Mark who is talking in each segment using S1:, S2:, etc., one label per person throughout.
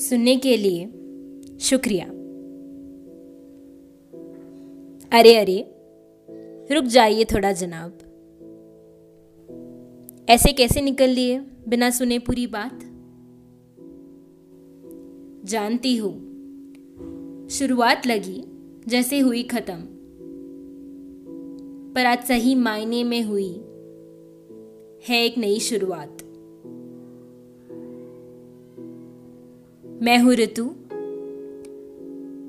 S1: सुनने के लिए शुक्रिया। अरे अरे, रुक जाइए थोड़ा जनाब। ऐसे कैसे निकल लिए बिना सुने पूरी बात? जानती हूँ। शुरुआत लगी, जैसे हुई खत्म। पर आज सही मायने में हुई। है एक नई शुरुआत। मैं हूँ ऋतु,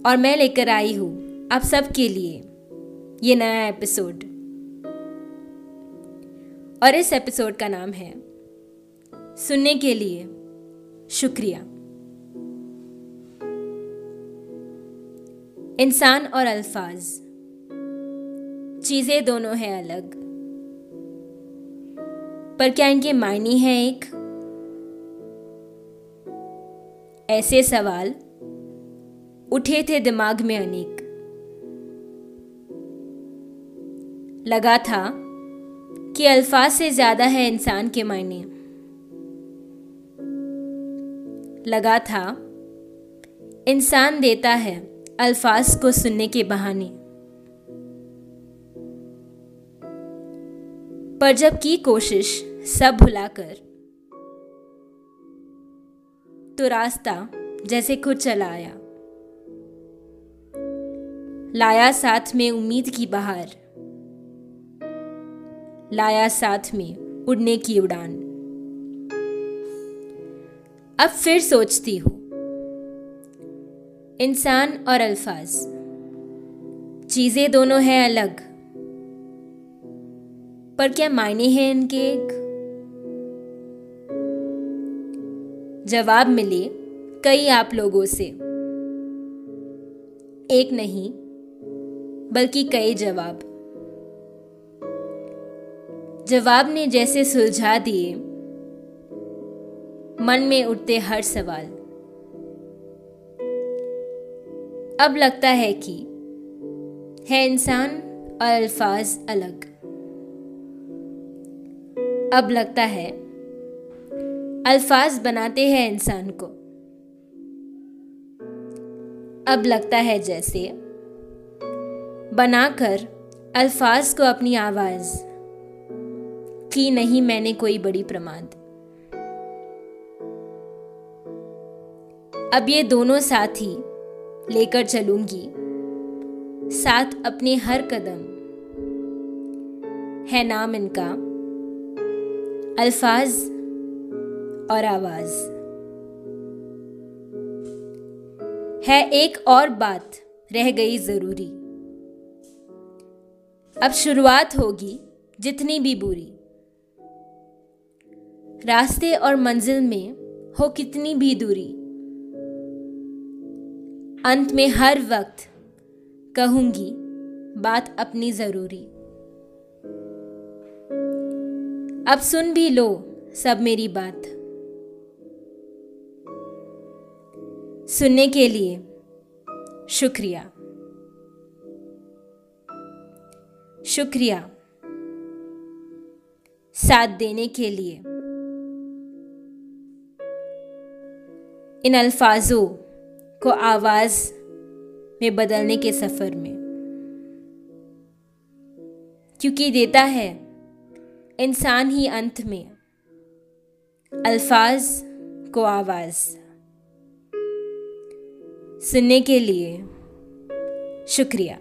S1: और मैं लेकर आई हूँ आप सबके लिए ये नया एपिसोड। और इस एपिसोड का नाम है, सुनने के लिए शुक्रिया। इंसान और अल्फाज, चीज़ें दोनों हैं अलग, पर क्या इनके मायने हैं एक? ऐसे सवाल उठे थे दिमाग में अनेक। लगा था कि अल्फाज से ज़्यादा है इंसान के मायने। लगा था, इंसान देता है अल्फाज को सुनने के बहाने। पर जब की कोशिश सब भुलाकर तो रास्ता जैसे खुद चला आया। लाया साथ में उम्मीद की बहार। लाया साथ में उड़ने की उड़ान। अब फिर सोचती हूँ। इंसान और अल्फाज। चीज़ें दोनों हैं अलग। पर क्या मायने हैं इनके एक? जवाब मिले कई आप लोगों से। एक नहीं, बल्कि कई जवाब। जवाब ने जैसे सुलझा दिए, मन में उठते हर सवाल। अब लगता है कि है इंसान और अल्फाज अलग। अब लगता है अल्फाज बनाते हैं इंसान को। अब लगता है जैसे बनाकर अल्फाज को अपनी आवाज़ की नहीं, मैंने कोई बड़ी प्रमाद। अब ये दोनों साथ ही लेकर चलूँगी। साथ अपने हर कदम है नाम इनका। अल्फाज और आवाज़। है एक और बात रह गई ज़रूरी। अब शुरुआत होगी जितनी भी बुरी। रास्ते और मंजिल में हो कितनी भी दूरी। अंत में हर वक्त कहूँगी, बात अपनी ज़रूरी। अब सुन भी लो सब मेरी बात। सुनने के लिए शुक्रिया। शुक्रिया साथ देने के लिए। इन अल्फाजों को आवाज़ में बदलने के सफ़र में। क्योंकि देता है इंसान ही अंत में अल्फाज को आवाज़। सुनने के लिए शुक्रिया।